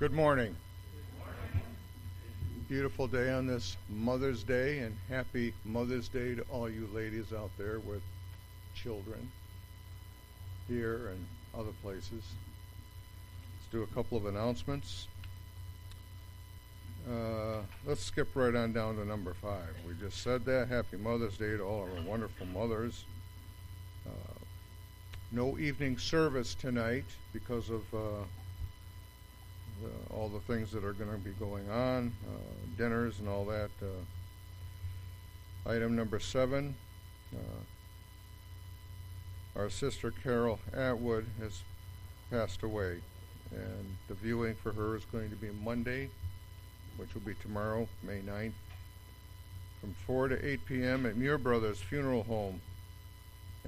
Good morning. Beautiful day on this Mother's Day, and happy Mother's Day to all you ladies out there with children here and other places. Let's do a couple of announcements. Uh, let's skip right on down to number five. We just said that. Happy Mother's Day to all our wonderful mothers. Uh, no evening service tonight because of. Uh, all the things that are going to be going on, uh, dinners and all that. Uh, item number seven, uh, our sister Carol Atwood has passed away, and the viewing for her is going to be Monday, which will be tomorrow, May 9th, from 4 to 8 p.m. at Muir Brothers Funeral Home,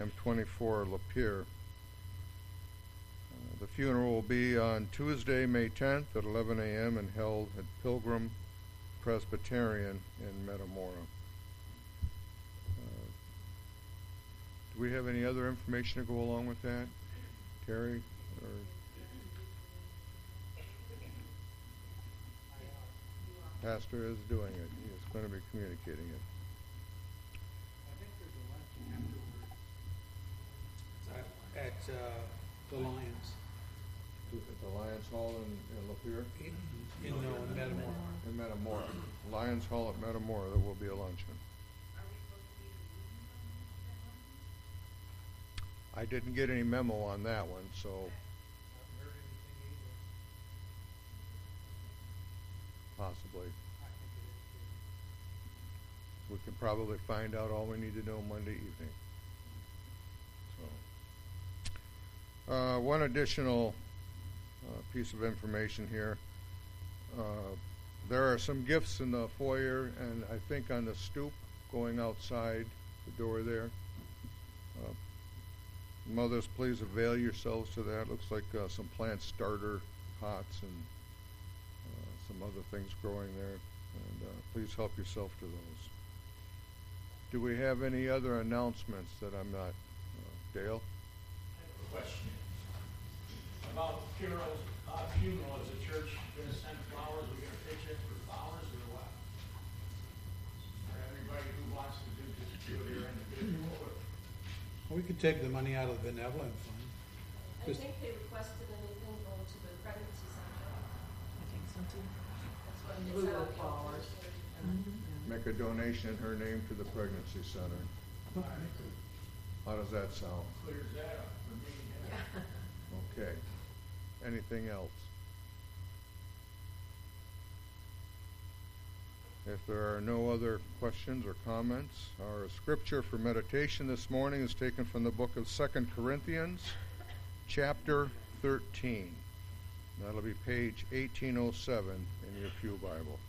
M24 Lapeer. Funeral will be on Tuesday, May 10th at 11 a.m. and held at Pilgrim Presbyterian in Metamora. Uh, Do we have any other information to go along with that, Terry? Or Pastor is doing it. He is going to be communicating it. I think there's a luncheon afterwards. At uh, the Lions, At the Lions Hall in, in Lapeer? in, in, no, in Metamora. In Metamora. Lions Hall at Metamora, there will be a luncheon. I didn't get any memo on that one, so possibly. We can probably find out all we need to know Monday evening. So, uh, one additional uh, piece of information here. Uh, there are some gifts in the foyer, and I think on the stoop going outside the door there. Uh, mothers, please avail yourselves to that. Looks like uh, some plant starter pots and uh, some other things growing there. And uh, please help yourself to those. Do we have any other announcements that I'm not? Uh, Dale? question about Carol's uh, funeral. Is the church going to send flowers? Are we going to pitch it for flowers or what? For everybody who wants to do just do here their individual. Well, we could take the money out of the benevolent fund. I think they requested anything going to the pregnancy center. I think so too. That's what it Blue flowers. Make a donation in her name to the pregnancy center. All right, How does that sound? clears that up for me. yeah. Okay. Anything else? If there are no other questions or comments, our scripture for meditation this morning is taken from the book of Second Corinthians, chapter 13. That'll be page 1807 in your Pew Bible.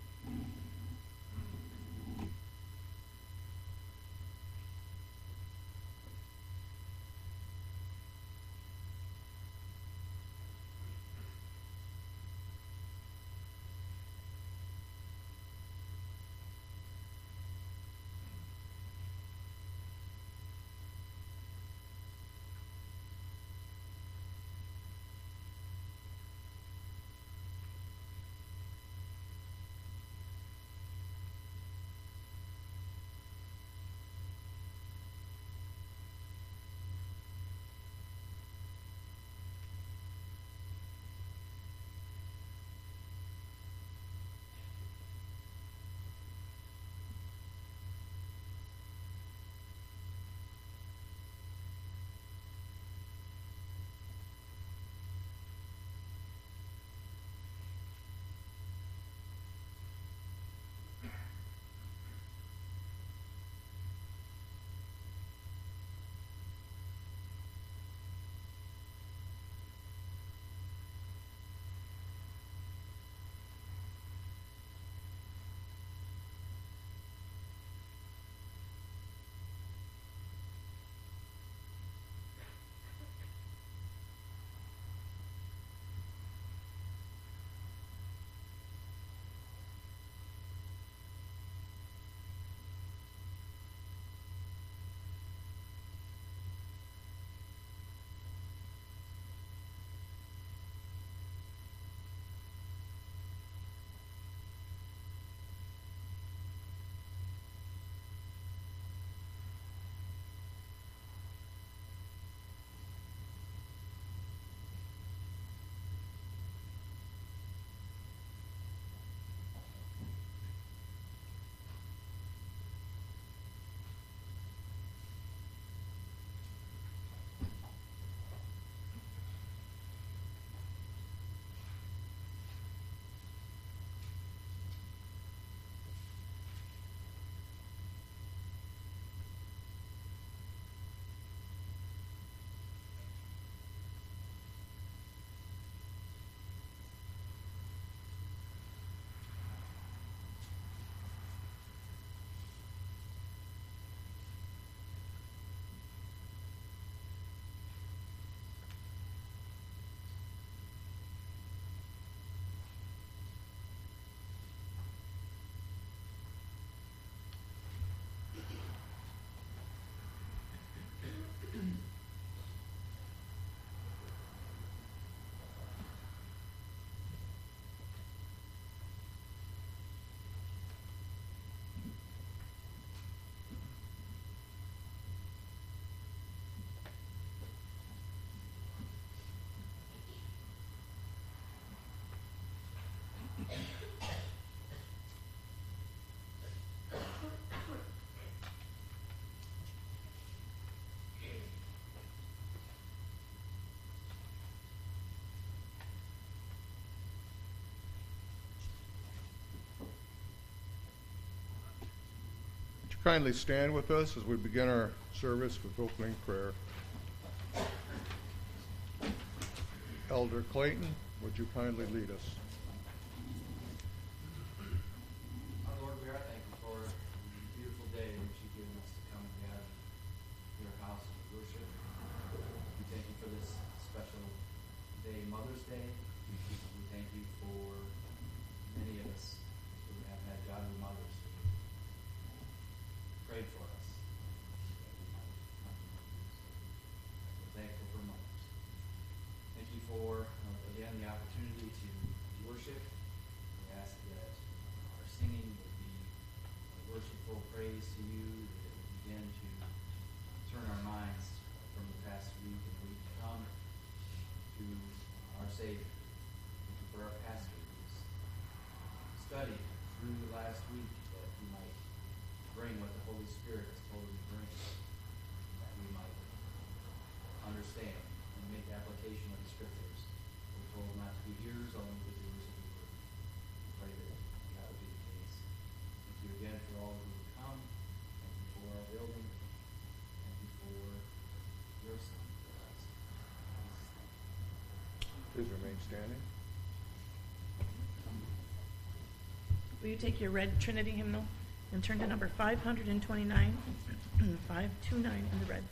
Kindly stand with us as we begin our service with opening prayer? Elder Clayton, would you kindly lead us? Our Lord, we are thankful for the beautiful day which you've given us to come and gather in your house to worship. We thank you for this special day, Mother's Day. We thank you for many of us who have had godly mothers who prayed for us. We're thankful for mothers. Thank you for, uh, again, the opportunity to worship. We ask that our singing would be a worshipful praise to you, that it would begin to turn our minds last week and the week to come to our Savior. Thank you for our pastor who's studied through the last week that he might bring what the Holy Spirit has told him to bring, that we might understand and make application of the Scriptures. We're told not to be hearers only, but doers of the word. We pray that that would be the case. Thank you again for all who have come. Thank you for our building. Thank you for your son, Christ. In Please remain standing. Will you take your red Trinity hymnal and turn to number 529? 529 in the red.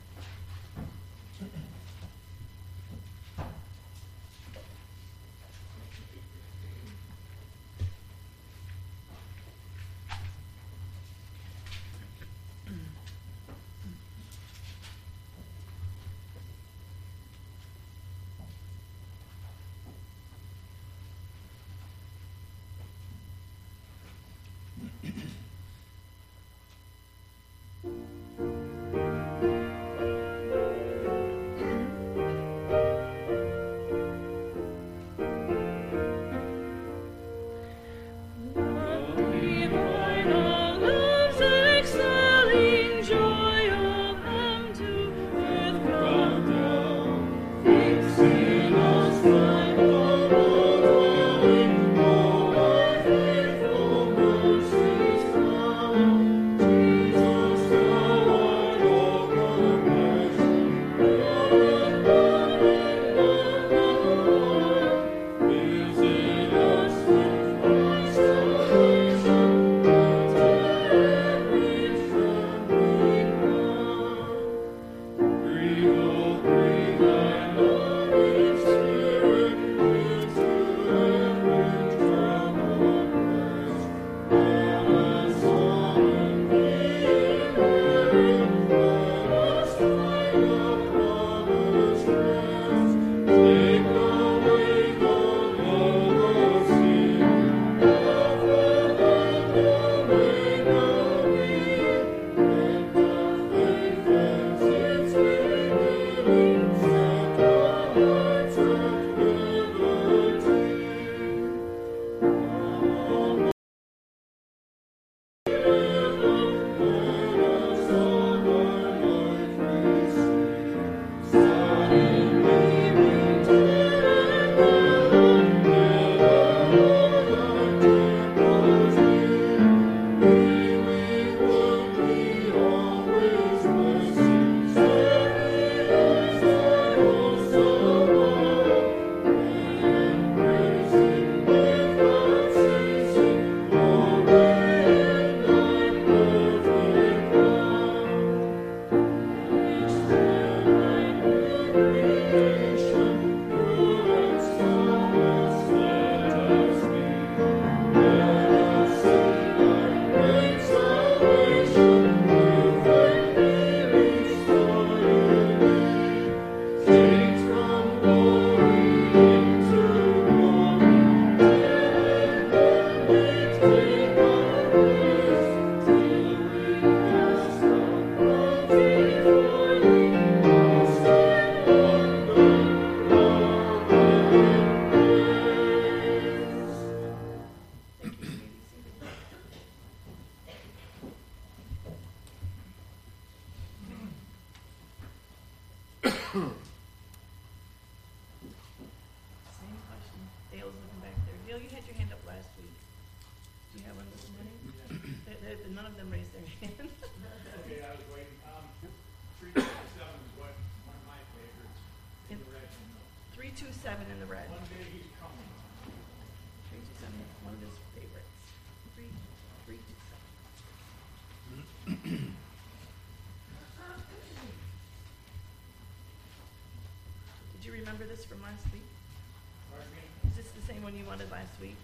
Remember this from last week? Is this the same one you wanted last week?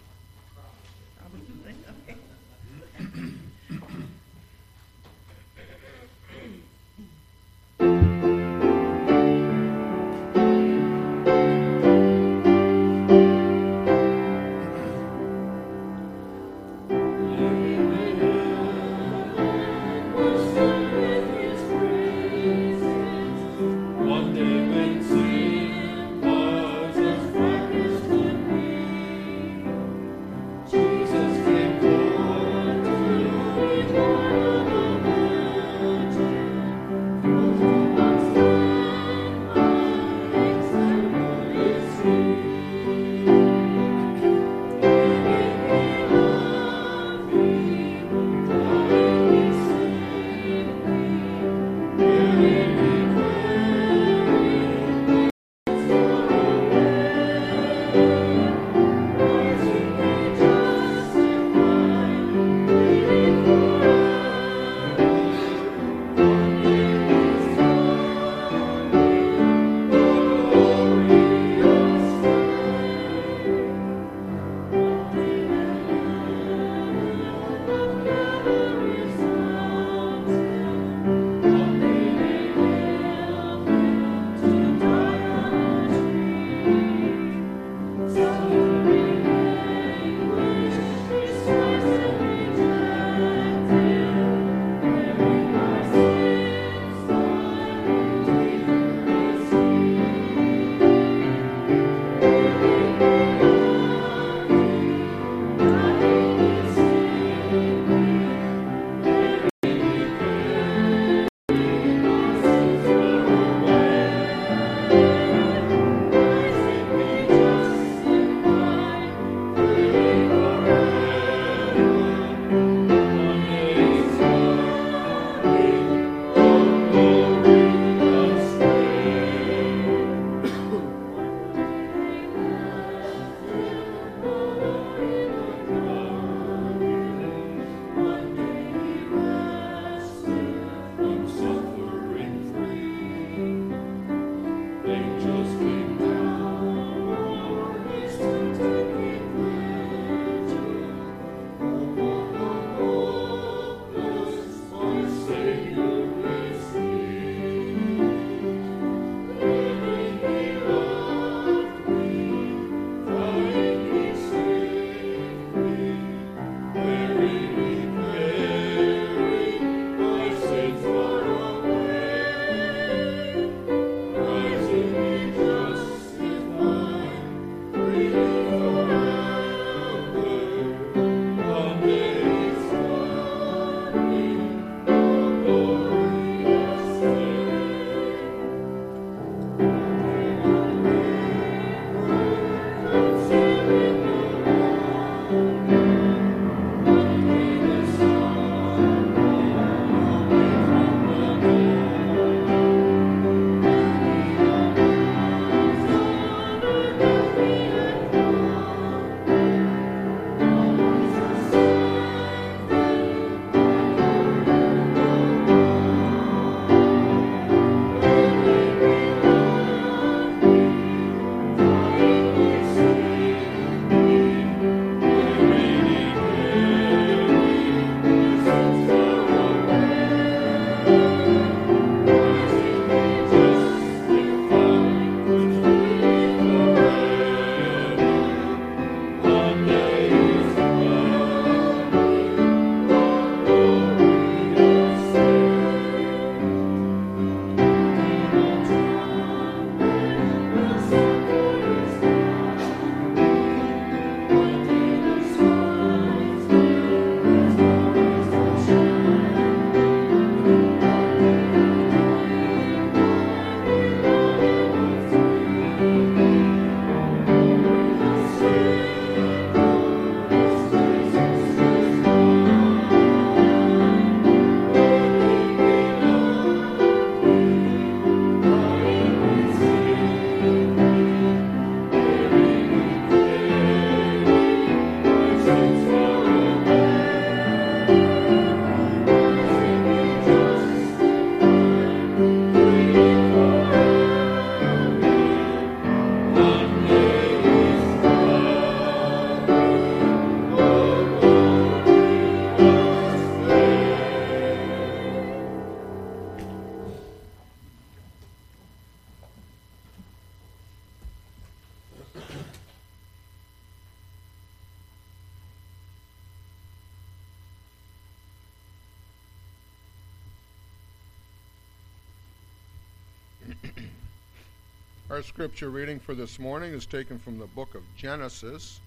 Our scripture reading for this morning is taken from the book of Genesis,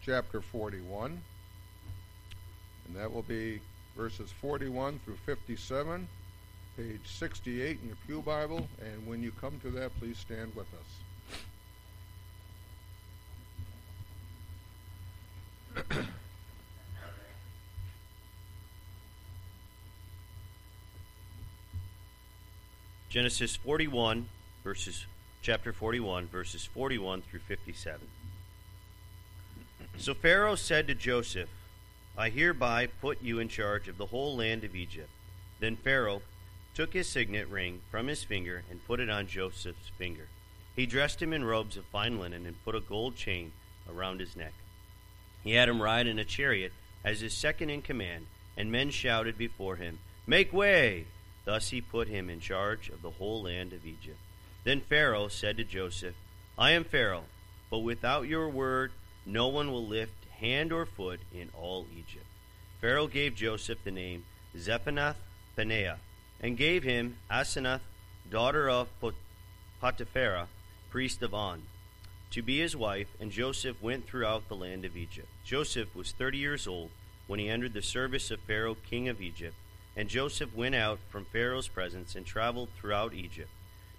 chapter 41. And that will be verses 41 through 57, page 68 in your Pew Bible. And when you come to that, please stand with us. Genesis 41, verses, chapter 41, verses 41 through 57. So Pharaoh said to Joseph, I hereby put you in charge of the whole land of Egypt. Then Pharaoh took his signet ring from his finger and put it on Joseph's finger. He dressed him in robes of fine linen and put a gold chain around his neck. He had him ride in a chariot as his second in command, and men shouted before him, Make way! Thus he put him in charge of the whole land of Egypt. Then Pharaoh said to Joseph, I am Pharaoh, but without your word no one will lift hand or foot in all Egypt. Pharaoh gave Joseph the name Zaphenath Paneah, and gave him Asenath, daughter of Potiphera, priest of On, to be his wife, and Joseph went throughout the land of Egypt. Joseph was thirty years old when he entered the service of Pharaoh, king of Egypt and Joseph went out from Pharaoh's presence and traveled throughout Egypt.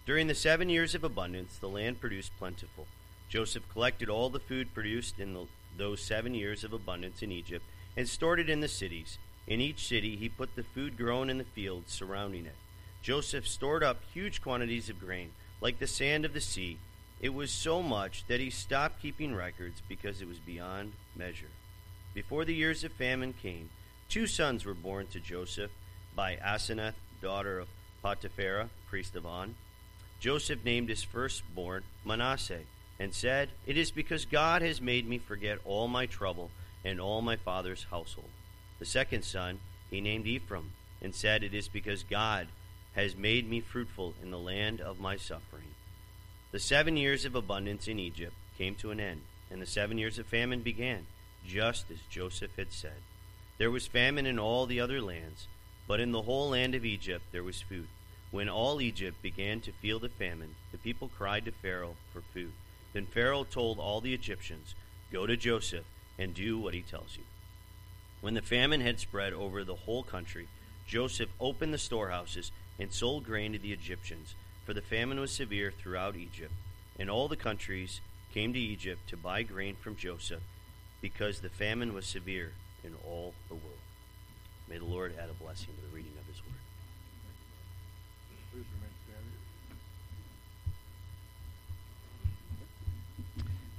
During the seven years of abundance, the land produced plentiful. Joseph collected all the food produced in the, those seven years of abundance in Egypt and stored it in the cities. In each city, he put the food grown in the fields surrounding it. Joseph stored up huge quantities of grain, like the sand of the sea. It was so much that he stopped keeping records because it was beyond measure. Before the years of famine came, two sons were born to Joseph by Asenath, daughter of Potiphera, priest of On. Joseph named his firstborn Manasseh, and said, It is because God has made me forget all my trouble and all my father's household. The second son he named Ephraim, and said, It is because God has made me fruitful in the land of my suffering. The seven years of abundance in Egypt came to an end, and the seven years of famine began, just as Joseph had said. There was famine in all the other lands but in the whole land of Egypt there was food. When all Egypt began to feel the famine, the people cried to Pharaoh for food. Then Pharaoh told all the Egyptians, Go to Joseph and do what he tells you. When the famine had spread over the whole country, Joseph opened the storehouses and sold grain to the Egyptians, for the famine was severe throughout Egypt. And all the countries came to Egypt to buy grain from Joseph, because the famine was severe in all the world. May the Lord add a blessing to the reading of his word. Please remain standing.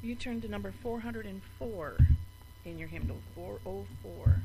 You turn to number 404 in your hymnal, 404.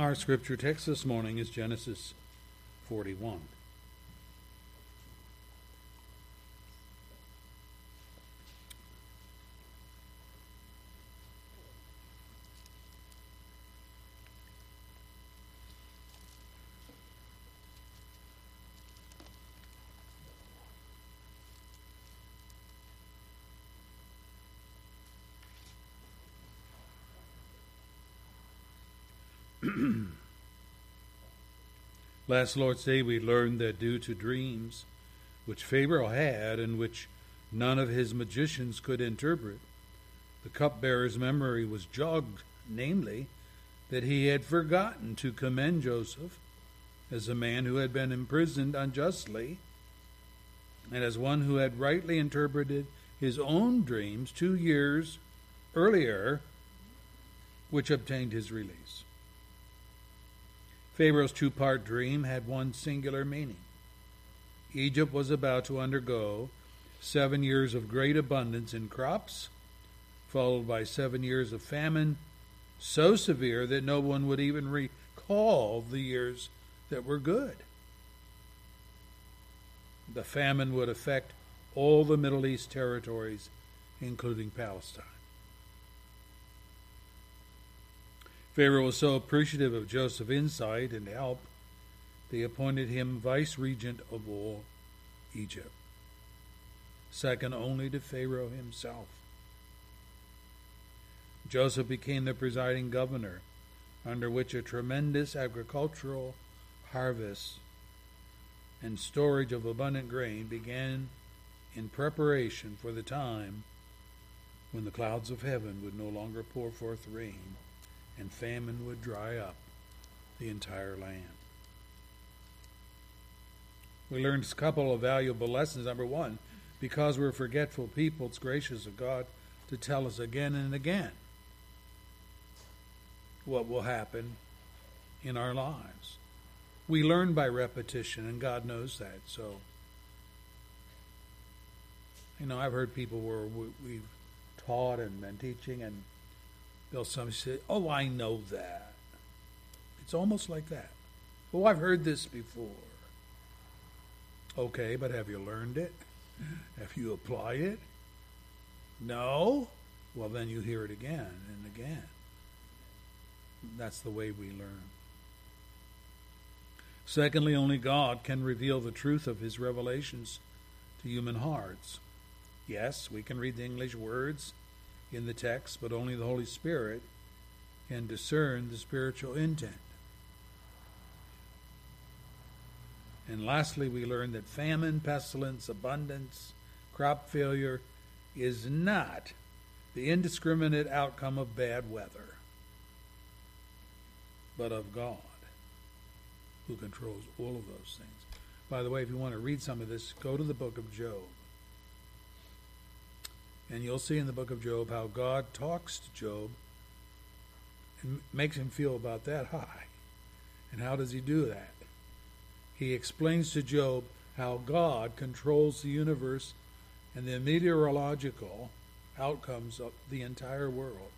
Our scripture text this morning is Genesis 41. Last Lord's Day, we learned that due to dreams which Pharaoh had and which none of his magicians could interpret, the cupbearer's memory was jogged, namely, that he had forgotten to commend Joseph as a man who had been imprisoned unjustly and as one who had rightly interpreted his own dreams two years earlier, which obtained his release. Pharaoh's two part dream had one singular meaning. Egypt was about to undergo seven years of great abundance in crops, followed by seven years of famine, so severe that no one would even recall the years that were good. The famine would affect all the Middle East territories, including Palestine. Pharaoh was so appreciative of Joseph's insight and help, they appointed him vice regent of all Egypt, second only to Pharaoh himself. Joseph became the presiding governor, under which a tremendous agricultural harvest and storage of abundant grain began in preparation for the time when the clouds of heaven would no longer pour forth rain and famine would dry up the entire land. We learned a couple of valuable lessons. Number one, because we're forgetful people, it's gracious of God to tell us again and again what will happen in our lives. We learn by repetition, and God knows that. So, you know, I've heard people where we, have taught and been teaching, and they'll sometimes say, "Oh, I know that." It's almost like that. Oh, I've heard this before. Okay, but have you learned it? Have you applied it? No? Well, then you hear it again and again. That's the way we learn. Secondly, only God can reveal the truth of his revelations to human hearts. Yes, we can read the English words in the text, but only the Holy Spirit can discern the spiritual intent. And lastly, we learn that famine, pestilence, abundance, crop failure is not the indiscriminate outcome of bad weather, but of God, who controls all of those things. By the way, if you want to read some of this, go to the book of Job. And you'll see in the book of Job how God talks to Job and makes him feel about that high. And how does he do that? He explains to Job how God controls the universe and the meteorological outcomes of the entire world.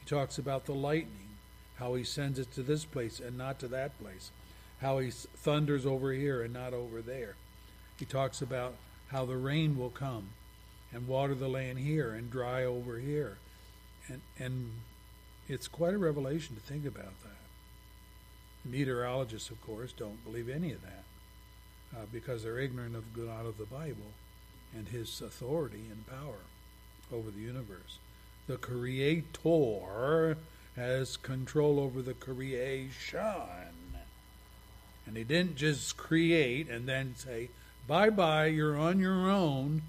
He talks about the lightning, how he sends it to this place and not to that place, how he thunders over here and not over there. He talks about how the rain will come and water the land here and dry over here. And, and it's quite a revelation to think about that. Meteorologists, of course, don't believe any of that uh, because they're ignorant of God of the Bible and his authority and power over the universe. The Creator has control over the creation. And he didn't just create and then say, bye bye, you're on your own.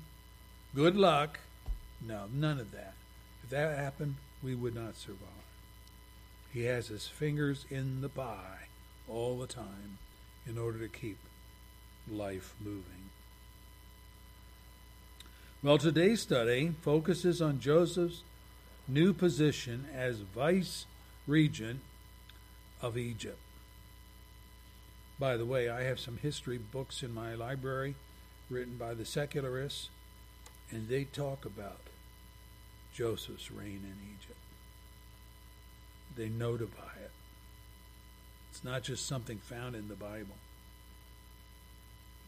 Good luck. No, none of that. If that happened, we would not survive. He has his fingers in the pie all the time in order to keep life moving. Well, today's study focuses on Joseph's new position as vice regent of Egypt. By the way, I have some history books in my library written by the secularists, and they talk about Joseph's reign in Egypt. They notify it. It's not just something found in the Bible.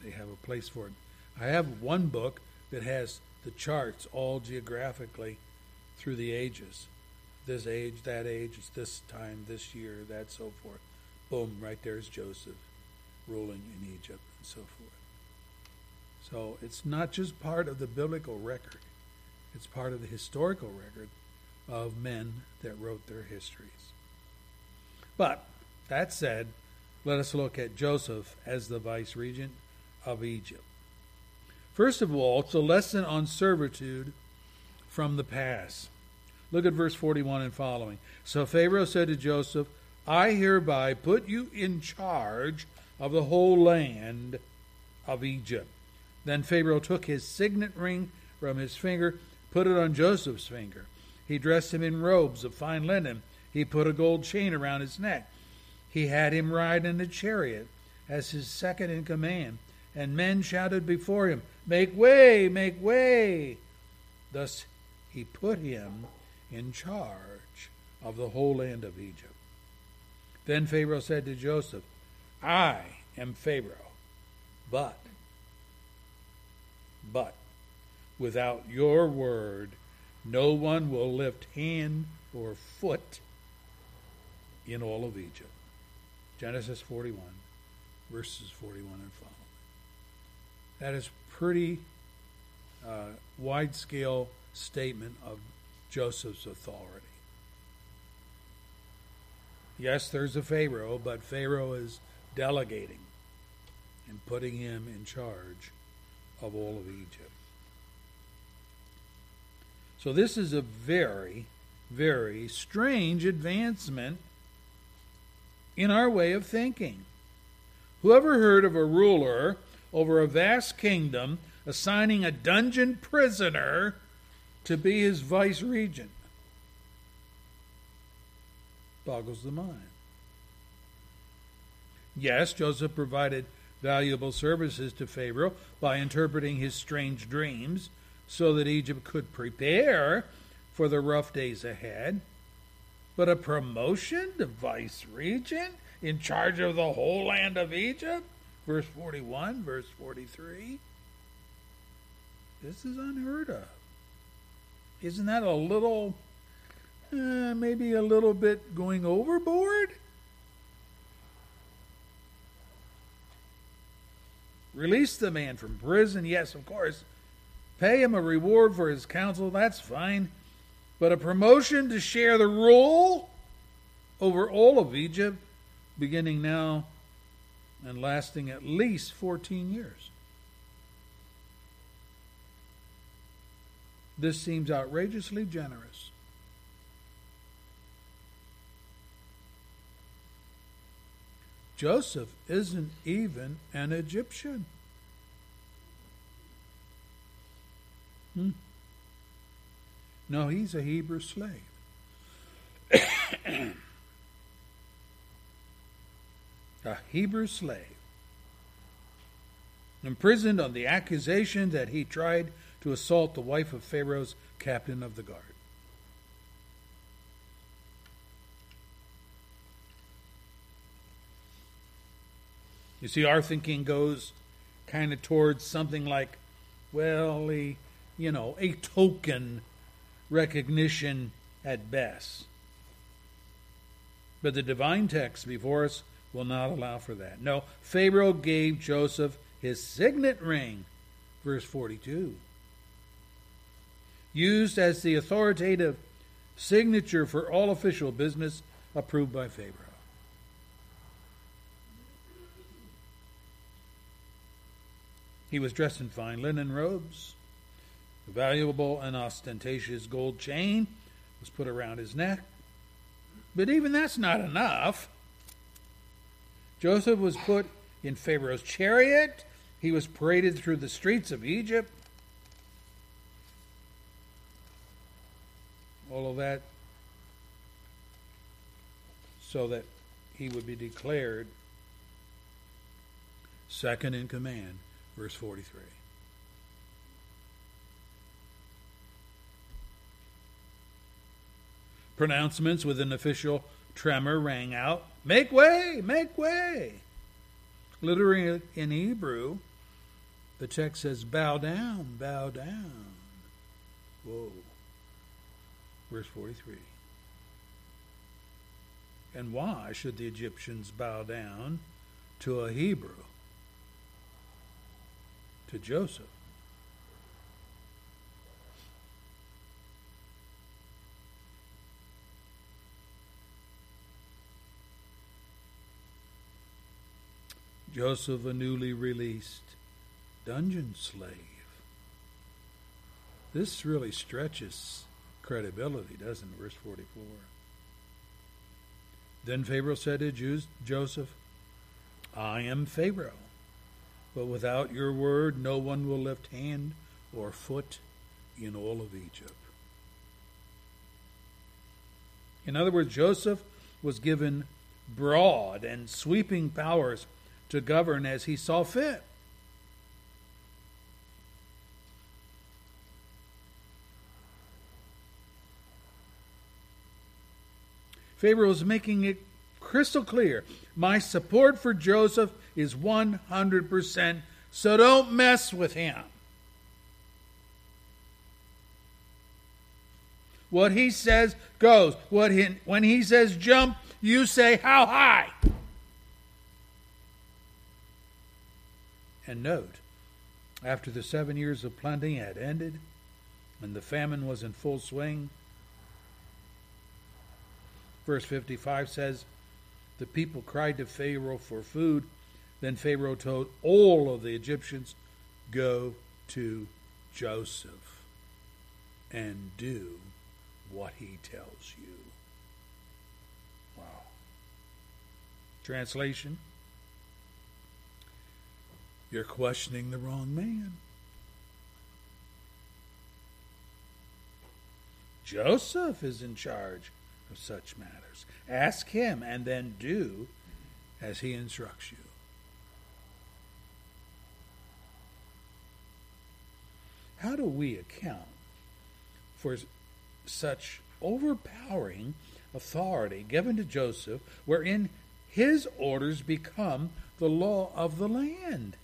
They have a place for it. I have one book that has the charts all geographically through the ages. This age, that age, it's this time, this year, that so forth. Boom, right there's Joseph ruling in Egypt and so forth. So it's not just part of the biblical record, it's part of the historical record of men that wrote their histories. But that said, let us look at Joseph as the vice regent of Egypt. First of all, it's a lesson on servitude from the past. Look at verse 41 and following. So Pharaoh said to Joseph, I hereby put you in charge of the whole land of Egypt. Then Pharaoh took his signet ring from his finger, put it on Joseph's finger. He dressed him in robes of fine linen. He put a gold chain around his neck. He had him ride in a chariot as his second in command, and men shouted before him, Make way, make way! Thus he put him in charge of the whole land of Egypt. Then Pharaoh said to Joseph, I am Pharaoh, but, but, without your word, no one will lift hand or foot in all of Egypt. Genesis 41, verses 41 and following. That is pretty uh, wide scale statement of Joseph's authority. Yes, there's a Pharaoh, but Pharaoh is delegating and putting him in charge of all of Egypt. So, this is a very, very strange advancement in our way of thinking. Whoever heard of a ruler over a vast kingdom assigning a dungeon prisoner to be his vice regent? Boggles the mind. Yes, Joseph provided valuable services to Pharaoh by interpreting his strange dreams so that Egypt could prepare for the rough days ahead. But a promotion to vice regent in charge of the whole land of Egypt? Verse 41, verse 43. This is unheard of. Isn't that a little, uh, maybe a little bit going overboard? Release the man from prison, yes, of course. Pay him a reward for his counsel, that's fine. But a promotion to share the rule over all of Egypt, beginning now and lasting at least 14 years. This seems outrageously generous. Joseph isn't even an Egyptian. Hmm. No, he's a Hebrew slave. a Hebrew slave. Imprisoned on the accusation that he tried to assault the wife of Pharaoh's captain of the guard. You see, our thinking goes kind of towards something like, well, a, you know, a token recognition at best. But the divine text before us will not allow for that. No, Pharaoh gave Joseph his signet ring, verse 42, used as the authoritative signature for all official business approved by Pharaoh. He was dressed in fine linen robes. A valuable and ostentatious gold chain was put around his neck. But even that's not enough. Joseph was put in Pharaoh's chariot. He was paraded through the streets of Egypt. All of that so that he would be declared second in command. Verse 43. Pronouncements with an official tremor rang out Make way! Make way! Literally in Hebrew, the text says, Bow down, bow down. Whoa. Verse 43. And why should the Egyptians bow down to a Hebrew? To Joseph. Joseph, a newly released dungeon slave. This really stretches credibility, doesn't it? Verse 44. Then Pharaoh said to Joseph, I am Pharaoh, but without your word no one will lift hand or foot in all of Egypt. In other words, Joseph was given broad and sweeping powers to govern as he saw fit. Pharaoh is making it crystal clear my support for Joseph is 100%, so don't mess with him. What he says goes. What he, when he says jump, you say how high. And note, after the seven years of plenty had ended and the famine was in full swing, verse 55 says, The people cried to Pharaoh for food. Then Pharaoh told all of the Egyptians, Go to Joseph and do what he tells you. Wow. Translation You're questioning the wrong man. Joseph is in charge of such matters. Ask him and then do as he instructs you. How do we account for such overpowering authority given to Joseph, wherein his orders become the law of the land?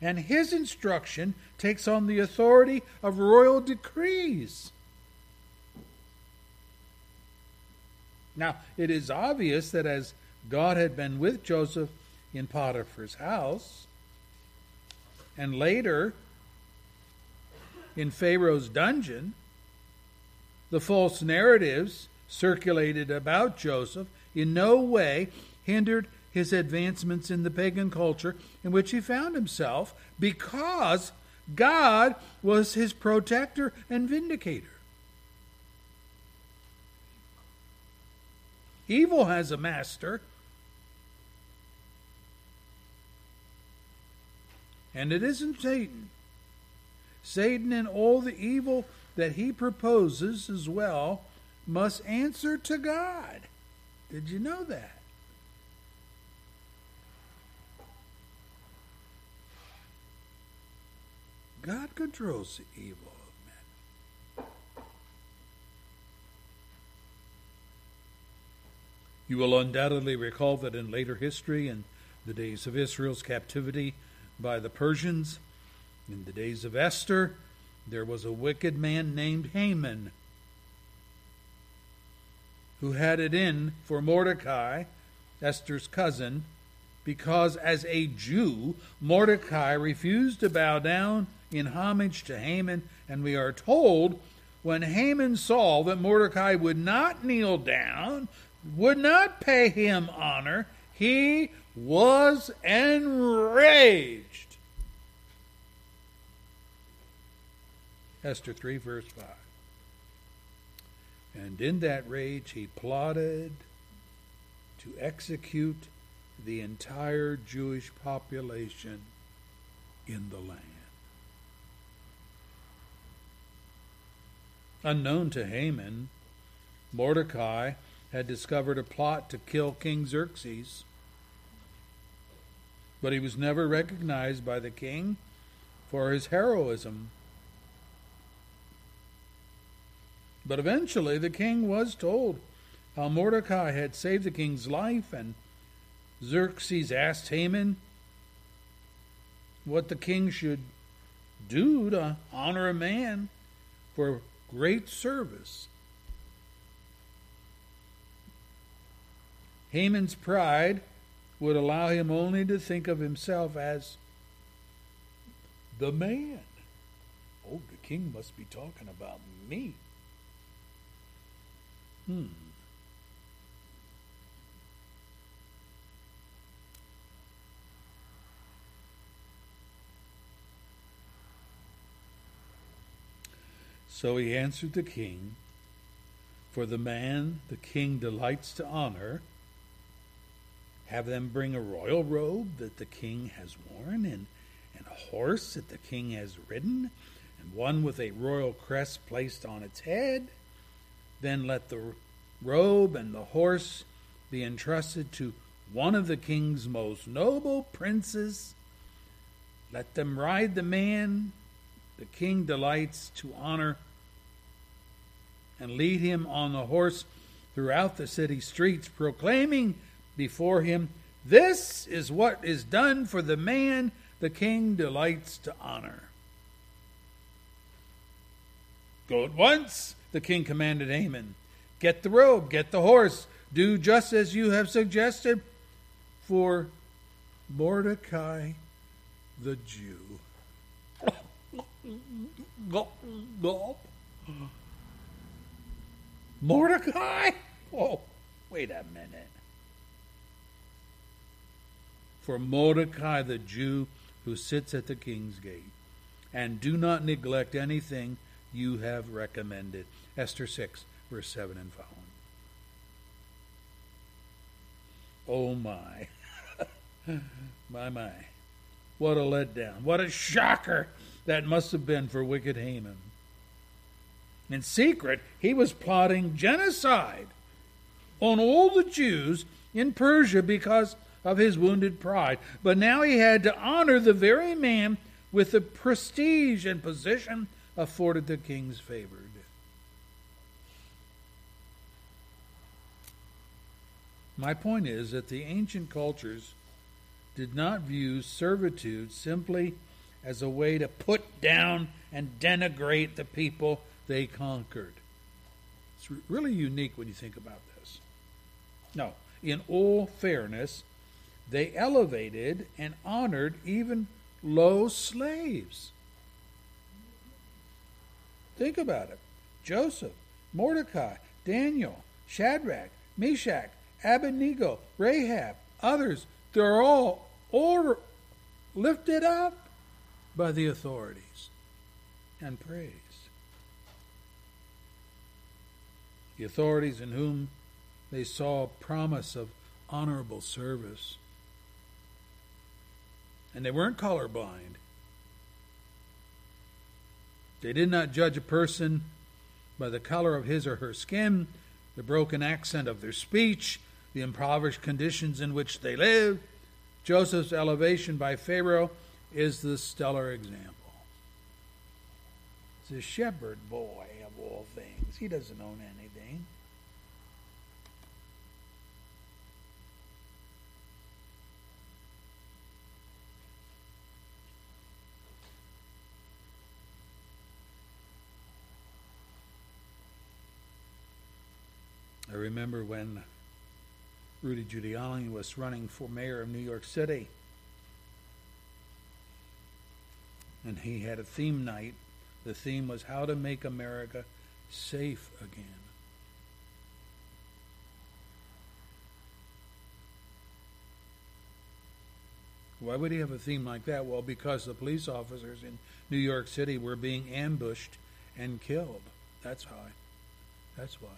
And his instruction takes on the authority of royal decrees. Now, it is obvious that as God had been with Joseph in Potiphar's house, and later in Pharaoh's dungeon, the false narratives circulated about Joseph in no way hindered his advancements in the pagan culture in which he found himself because God was his protector and vindicator. Evil has a master. And it isn't Satan. Satan and all the evil that he proposes as well must answer to God. Did you know that? God controls the evil of men. You will undoubtedly recall that in later history, in the days of Israel's captivity by the Persians, in the days of Esther, there was a wicked man named Haman who had it in for Mordecai, Esther's cousin, because as a Jew, Mordecai refused to bow down in homage to Haman, and we are told when Haman saw that Mordecai would not kneel down, would not pay him honor, he was enraged. Esther 3, verse 5. And in that rage, he plotted to execute the entire Jewish population in the land. Unknown to Haman, Mordecai had discovered a plot to kill King Xerxes, but he was never recognized by the king for his heroism. But eventually the king was told how Mordecai had saved the king's life, and Xerxes asked Haman what the king should do to honor a man for great service. Haman's pride would allow him only to think of himself as the man. Oh, the king must be talking about me. Hmm. So he answered the king, For the man the king delights to honor, have them bring a royal robe that the king has worn, and, and a horse that the king has ridden, and one with a royal crest placed on its head. Then let the robe and the horse be entrusted to one of the king's most noble princes. Let them ride the man the king delights to honor and lead him on the horse throughout the city streets, proclaiming before him, This is what is done for the man the king delights to honor. Go at once, the king commanded Haman. Get the robe, get the horse, do just as you have suggested for Mordecai the Jew. Mordecai? Oh, wait a minute. For Mordecai the Jew who sits at the king's gate. And do not neglect anything you have recommended. Esther 6, verse 7 and following. Oh my. my, my. What a letdown. What a shocker that must have been for wicked Haman. In secret, he was plotting genocide on all the Jews in Persia because of his wounded pride. But now he had to honor the very man with the prestige and position afforded the king's favored. My point is that the ancient cultures did not view servitude simply as a way to put down and denigrate the people they conquered. It's really unique when you think about this. No, in all fairness, they elevated and honored even low slaves. Think about it Joseph, Mordecai, Daniel, Shadrach, Meshach, Abednego, Rahab, others, they're all order, lifted up by the authorities and praised. The authorities in whom they saw promise of honorable service. And they weren't colorblind. They did not judge a person by the color of his or her skin, the broken accent of their speech, the impoverished conditions in which they lived. Joseph's elevation by Pharaoh is the stellar example. It's a shepherd boy of all things. He doesn't own anything. I remember when Rudy Giuliani was running for mayor of New York City. And he had a theme night. The theme was how to make America safe again. Why would he have a theme like that? Well, because the police officers in New York City were being ambushed and killed. That's why. That's why.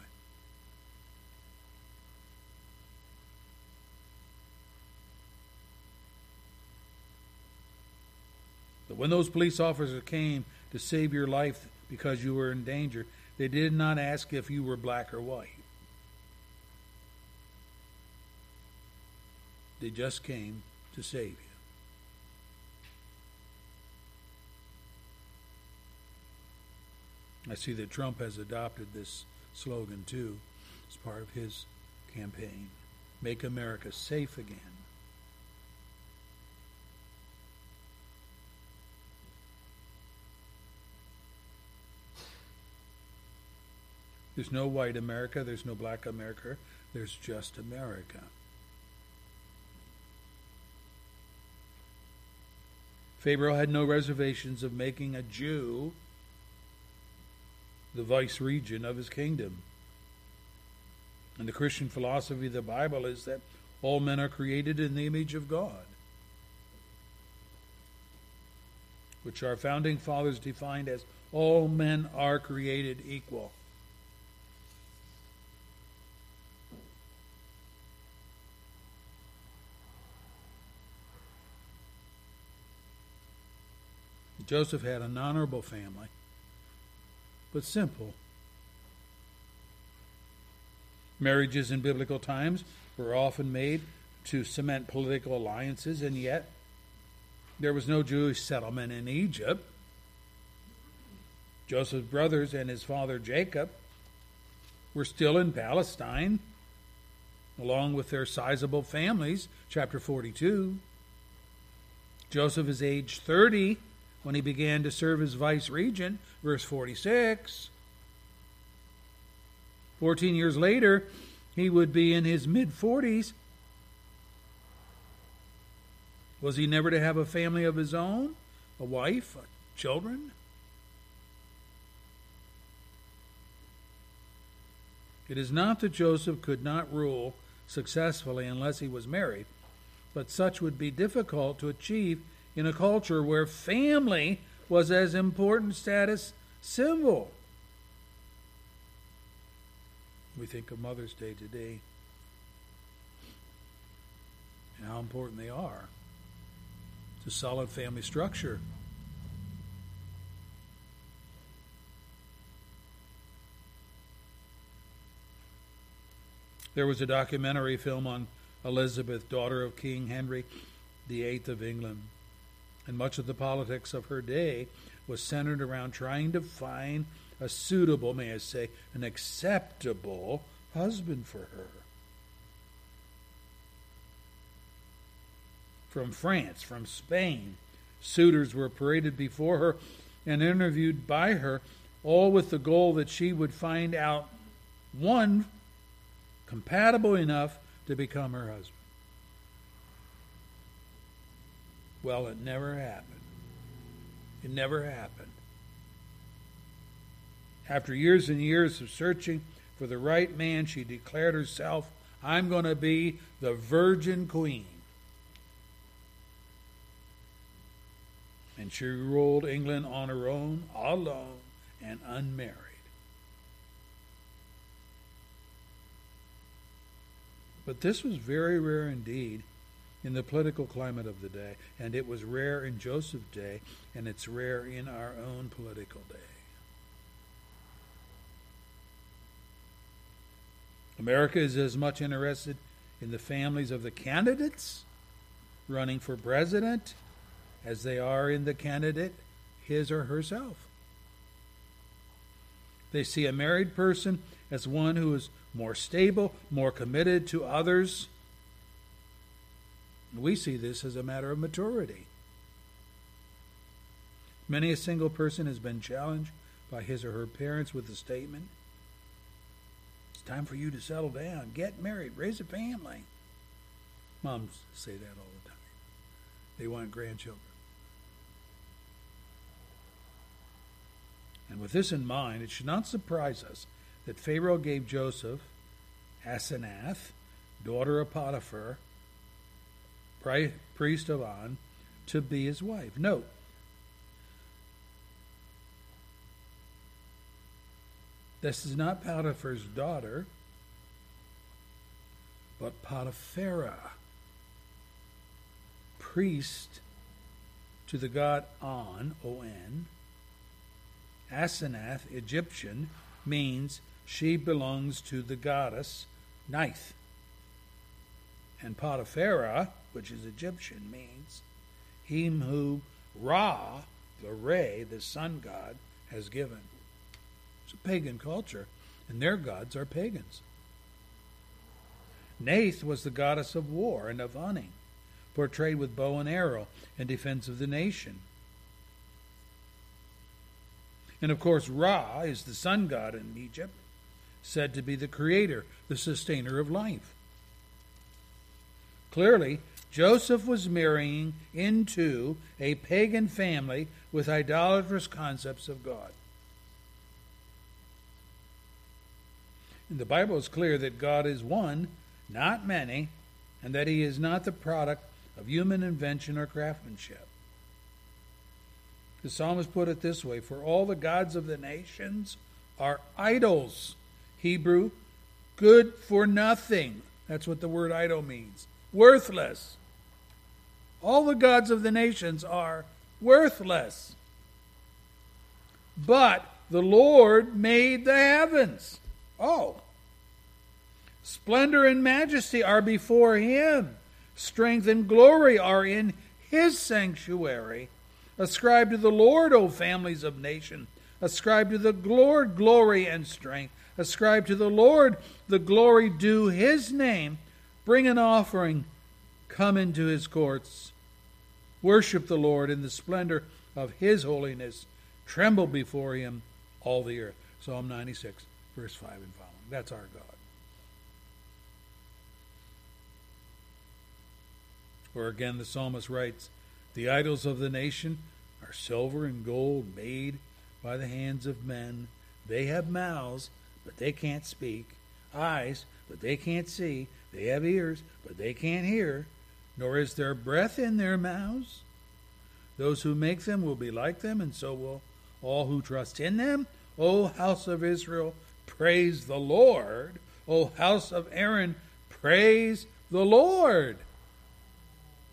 But when those police officers came to save your life because you were in danger, they did not ask if you were black or white. They just came to save you. I see that Trump has adopted this slogan too as part of his campaign Make America Safe Again. There's no white America, there's no black America, there's just America. Pharaoh had no reservations of making a Jew the vice regent of his kingdom. And the Christian philosophy of the Bible is that all men are created in the image of God, which our founding fathers defined as all men are created equal. Joseph had an honorable family, but simple. Marriages in biblical times were often made to cement political alliances, and yet there was no Jewish settlement in Egypt. Joseph's brothers and his father Jacob were still in Palestine, along with their sizable families, chapter 42. Joseph is age 30 when he began to serve as vice regent, verse 46. Fourteen years later, he would be in his mid 40s. Was he never to have a family of his own? A wife? Children? It is not that Joseph could not rule successfully unless he was married, but such would be difficult to achieve in a culture where family was as important status symbol. We think of Mother's Day today and how important they are. A solid family structure. There was a documentary film on Elizabeth, daughter of King Henry VIII of England and much of the politics of her day was centered around trying to find a suitable, may I say, an acceptable husband for her. From France, from Spain, suitors were paraded before her and interviewed by her, all with the goal that she would find out one compatible enough to become her husband. Well, it never happened. It never happened. After years and years of searching for the right man, she declared herself, I'm going to be the Virgin Queen. And she ruled England on her own, alone, and unmarried. But this was very rare indeed in the political climate of the day, and it was rare in Joseph's day, and it's rare in our own political day. America is as much interested in the families of the candidates running for president as they are in the candidate, his or herself. They see a married person as one who is more stable, more committed to others, we see this as a matter of maturity. Many a single person has been challenged by his or her parents with the statement It's time for you to settle down, get married, raise a family. Moms say that all the time. They want grandchildren. And with this in mind, it should not surprise us that Pharaoh gave Joseph Asenath, daughter of Potiphar, priest of On, to be his wife. Note, This is not Potiphar's daughter, but Potiphera, priest to the god On, O-N. Asenath, Egyptian, means she belongs to the goddess Neith. And Potiphera, which is Egyptian, means him who Ra, the Re, the sun god, has given. It's a pagan culture, and their gods are pagans. Neith was the goddess of war and of hunting, portrayed with bow and arrow in defense of the nation. And of course, Ra is the sun god in Egypt, said to be the creator, the sustainer of life. Clearly, Joseph was marrying into a pagan family with idolatrous concepts of God. And the Bible is clear that God is one, not many, and that he is not the product of human invention or craftsmanship. The psalmist put it this way For all the gods of the nations are idols. Hebrew, good for nothing. That's what the word idol means. Worthless. All the gods of the nations are worthless. But the Lord made the heavens. Oh. Splendor and majesty are before him. Strength and glory are in his sanctuary. Ascribe to the Lord, O families of nations. Ascribe to the Lord glory and strength. Ascribe to the Lord the glory due his name. Bring an offering. Come into his courts. Worship the Lord in the splendor of his holiness. Tremble before him, all the earth. Psalm 96, verse 5 and following. That's our God. Or again, the psalmist writes, The idols of the nation are silver and gold made by the hands of men. They have mouths, but they can't speak, eyes, but they can't see, they have ears, but they can't hear, nor is there breath in their mouths. Those who make them will be like them, and so will all who trust in them. O house of Israel, praise the Lord. O house of Aaron, praise the Lord.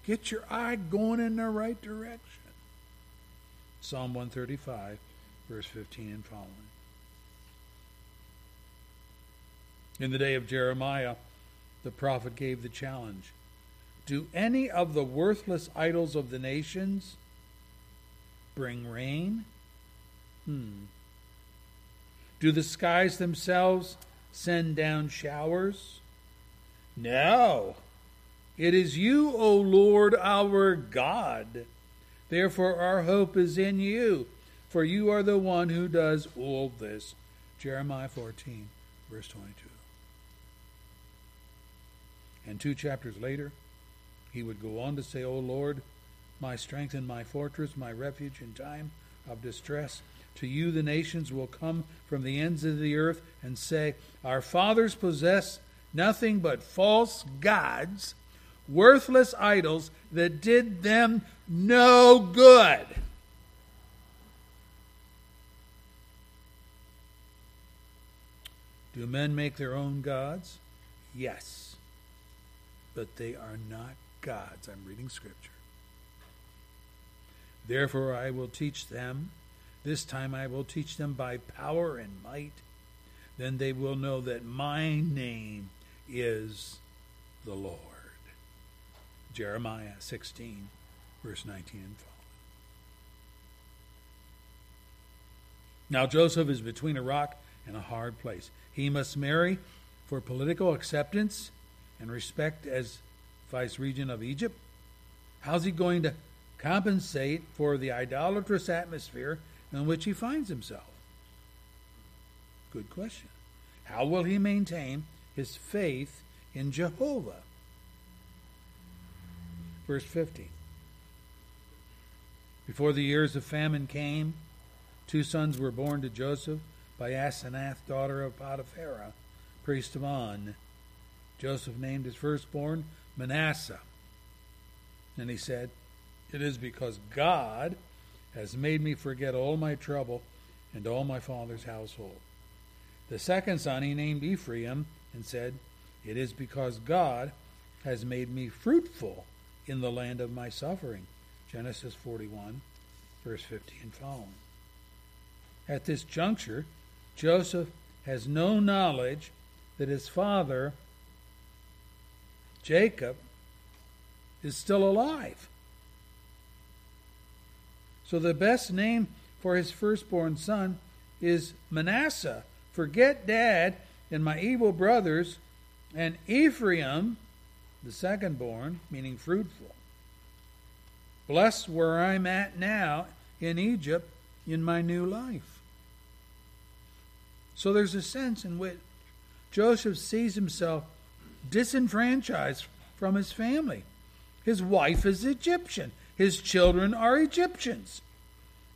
Get your eye going in the right direction. Psalm 135, verse 15 and following. In the day of Jeremiah, the prophet gave the challenge Do any of the worthless idols of the nations bring rain? Hmm. Do the skies themselves send down showers? No. It is you, O Lord our God. Therefore, our hope is in you, for you are the one who does all this. Jeremiah 14, verse 22. And two chapters later, he would go on to say, O Lord, my strength and my fortress, my refuge in time of distress. To you the nations will come from the ends of the earth and say, Our fathers possessed nothing but false gods, worthless idols that did them no good. Do men make their own gods? Yes. But they are not gods. I'm reading scripture. Therefore, I will teach them. This time I will teach them by power and might. Then they will know that my name is the Lord. Jeremiah 16, verse 19 and following. Now Joseph is between a rock and a hard place. He must marry for political acceptance and respect as vice regent of Egypt. How's he going to compensate for the idolatrous atmosphere in which he finds himself? Good question. How will he maintain his faith in Jehovah? Verse 15. Before the years of famine came, two sons were born to Joseph by Asenath, daughter of Potiphera, priest of On. Joseph named his firstborn Manasseh. And he said, It is because God has made me forget all my trouble and all my father's household, The second son he named Ephraim and said, It is because God has made me fruitful in the land of my suffering. Genesis 41, verse 50 and following. At this juncture, Joseph has no knowledge that his father, Jacob, is still alive. So the best name for his firstborn son is Manasseh. Forget dad and my evil brothers, and Ephraim, the second born, meaning fruitful. Bless where I'm at now in Egypt in my new life. So there's a sense in which Joseph sees himself disenfranchised from his family. His wife is Egyptian, his children are Egyptians.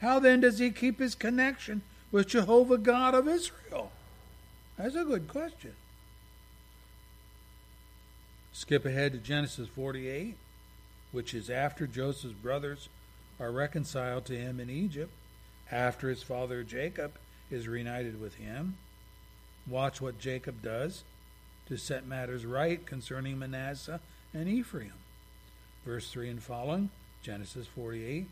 How then does he keep his connection with Jehovah God of Israel? That's a good question. Skip ahead to Genesis 48, which is after Joseph's brothers are reconciled to him in Egypt, after his father Jacob is reunited with him. Watch what Jacob does to set matters right concerning Manasseh and Ephraim. Verse 3 and following, Genesis 48.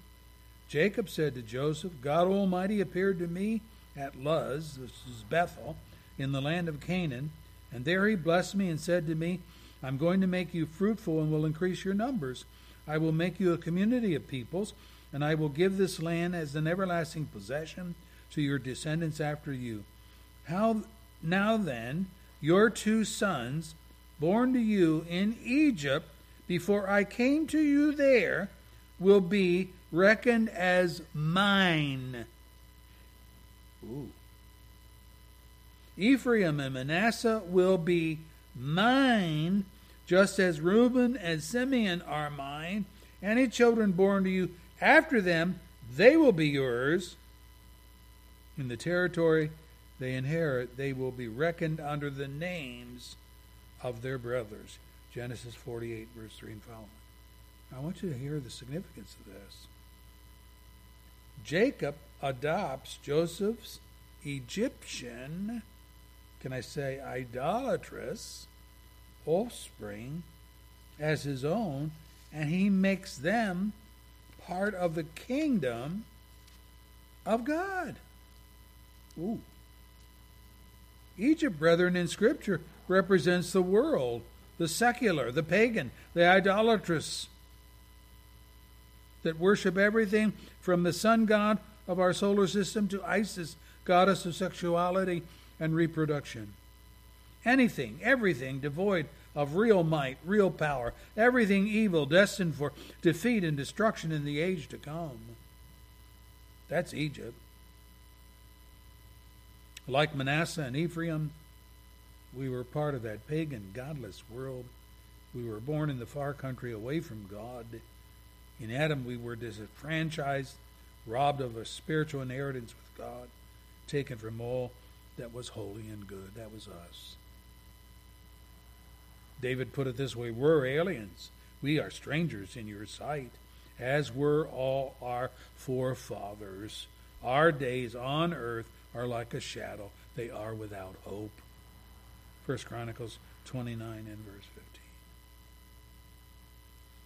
Jacob said to Joseph, God Almighty appeared to me at Luz, this is Bethel, in the land of Canaan, and there he blessed me and said to me, I'm going to make you fruitful and will increase your numbers. I will make you a community of peoples, and I will give this land as an everlasting possession to your descendants after you. How now then, your two sons, born to you in Egypt before I came to you there, will be reckoned as mine. Ooh. Ephraim and Manasseh will be mine, just as Reuben and Simeon are mine. Any children born to you after them, they will be yours. In the territory they inherit, they will be reckoned under the names of their brothers. Genesis 48, verse 3 and following. I want you to hear the significance of this. Jacob adopts Joseph's Egyptian, can I say idolatrous, offspring as his own, and he makes them part of the kingdom of God. Ooh. Egypt, brethren, in Scripture represents the world, the secular, the pagan, the idolatrous that worship everything from the sun god of our solar system to Isis, goddess of sexuality and reproduction. Anything, everything devoid of real might, real power, everything evil destined for defeat and destruction in the age to come. That's Egypt. Like Manasseh and Ephraim, we were part of that pagan, godless world. We were born in the far country away from God. In Adam, we were disenfranchised, robbed of a spiritual inheritance with God, taken from all that was holy and good. That was us. David put it this way We're aliens. We are strangers in your sight, as were all our forefathers. Our days on earth are like a shadow, they are without hope. 1 Chronicles 29 and verse 15.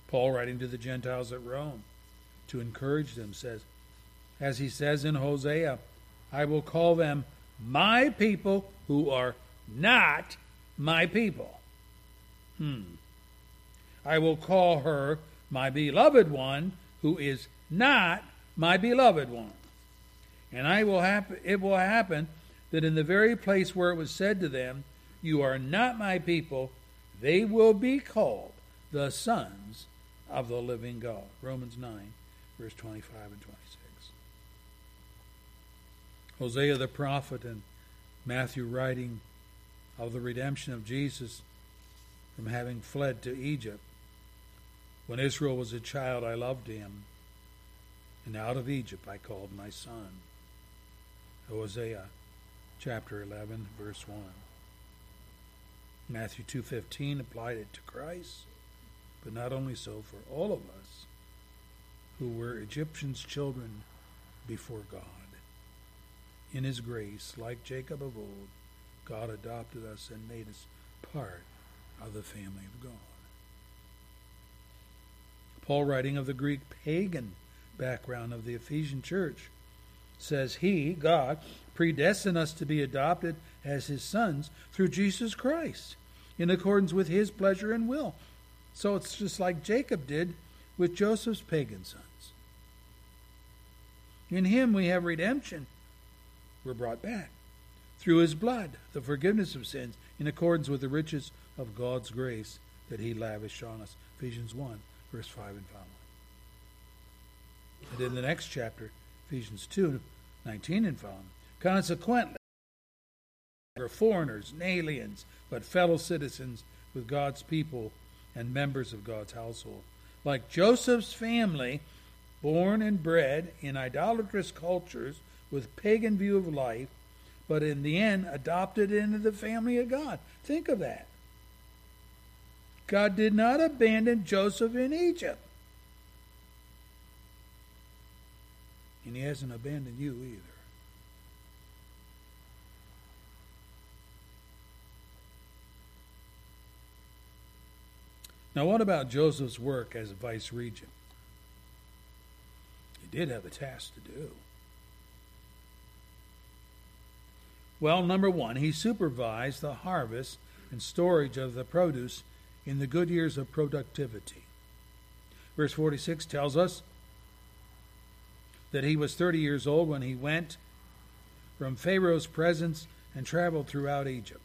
Paul, writing to the Gentiles at Rome to encourage them, says, as he says in Hosea, I will call them my people who are not my people. Hmm. I will call her my beloved one who is not my beloved one. And I will it will happen that in the very place where it was said to them, You are not my people, they will be called the sons of the living God. Romans 9, verse 25 and 26. Hosea the prophet and Matthew writing of the redemption of Jesus from having fled to Egypt. When Israel was a child, I loved him, and out of Egypt I called my son. Hosea chapter 11 verse 1. Matthew 2:15 applied it to Christ, but not only so for all of us who were Egyptians' children before God. In his grace, like Jacob of old, God adopted us and made us part of the family of God. Paul, writing of the Greek pagan background of the Ephesian church, says, He, God, predestined us to be adopted as His sons through Jesus Christ, in accordance with His pleasure and will. So it's just like Jacob did with Joseph's pagan sons. In Him we have redemption. We're brought back through His blood, the forgiveness of sins, in accordance with the riches of God's grace that He lavished on us. Ephesians 1, verse 5 and following. And in the next chapter, Ephesians 2, 19 and following. Consequently, we're foreigners and aliens, but fellow citizens with God's people and members of God's household. Like Joseph's family, born and bred in idolatrous cultures with pagan view of life, but in the end adopted into the family of God. Think of that. God did not abandon Joseph in Egypt. And he hasn't abandoned you either. Now, what about Joseph's work as vice regent? He did have a task to do. Well, number one, he supervised the harvest and storage of the produce in the good years of productivity. Verse 46 tells us that he was 30 years old when he went from Pharaoh's presence and traveled throughout Egypt.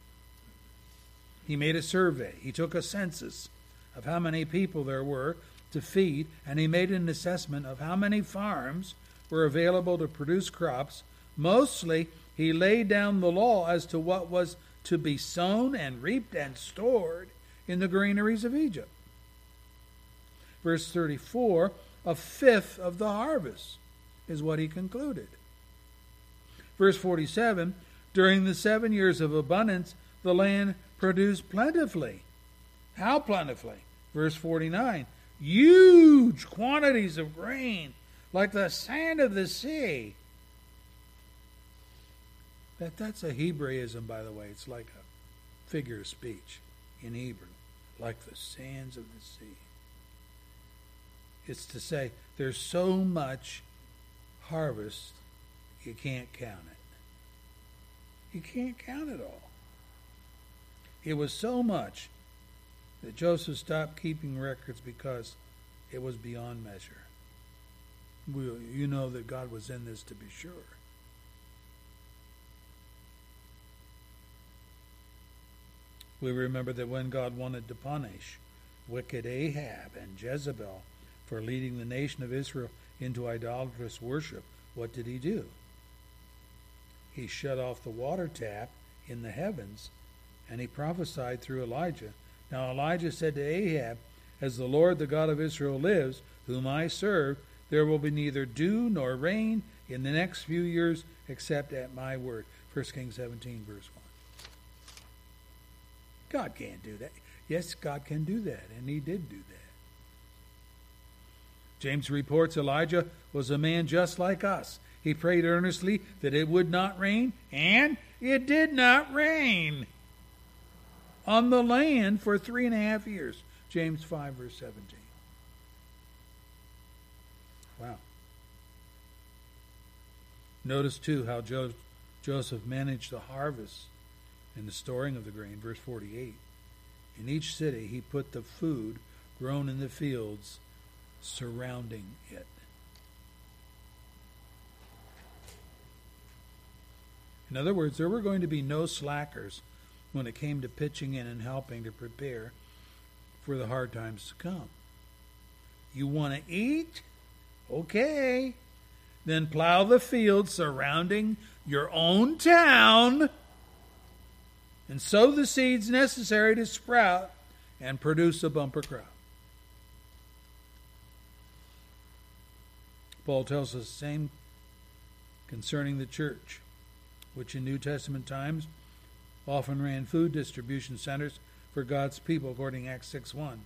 He made a survey, he took a census of how many people there were to feed, and he made an assessment of how many farms were available to produce crops. Mostly, he laid down the law as to what was to be sown and reaped and stored in the granaries of Egypt. Verse 34 a fifth of the harvest is what he concluded. Verse 47 During the seven years of abundance, the land produced plentifully. How plentifully? Verse 49 Huge quantities of grain, like the sand of the sea. That, that's a Hebraism, by the way. It's like a figure of speech in Hebrew, like the sands of the sea. It's to say there's so much harvest, you can't count it. You can't count it all. It was so much that Joseph stopped keeping records because it was beyond measure. We, you know that God was in this to be sure. We remember that when God wanted to punish wicked Ahab and Jezebel for leading the nation of Israel into idolatrous worship, what did he do? He shut off the water tap in the heavens and he prophesied through Elijah. Now Elijah said to Ahab, As the Lord the God of Israel lives, whom I serve, there will be neither dew nor rain in the next few years except at my word. 1 Kings 17, verse 1. God can't do that. Yes, God can do that, and he did do that. James reports Elijah was a man just like us. He prayed earnestly that it would not rain, and it did not rain on the land for three and a half years. James 5, verse 17. Wow. Notice, too, how jo- Joseph managed the harvest and the storing of the grain. Verse 48. In each city he put the food grown in the fields surrounding it. In other words, there were going to be no slackers when it came to pitching in and helping to prepare for the hard times to come. You want to eat? Okay. Then plow the fields surrounding your own town and sow the seeds necessary to sprout and produce a bumper crop. Paul tells us the same concerning the church, which in New Testament times often ran food distribution centers for God's people, according to Acts 6 1.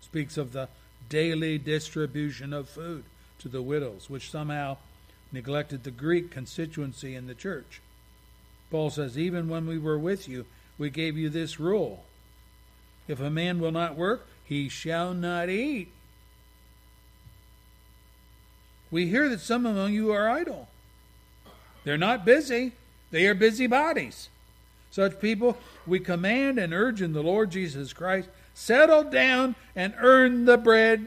Speaks of the daily distribution of food to the widows, which somehow neglected the Greek constituency in the church. Paul says, Even when we were with you, we gave you this rule. If a man will not work, he shall not eat. We hear that some among you are idle. They're not busy, they are busybodies. Such people we command and urge in the Lord Jesus Christ settle down and earn the bread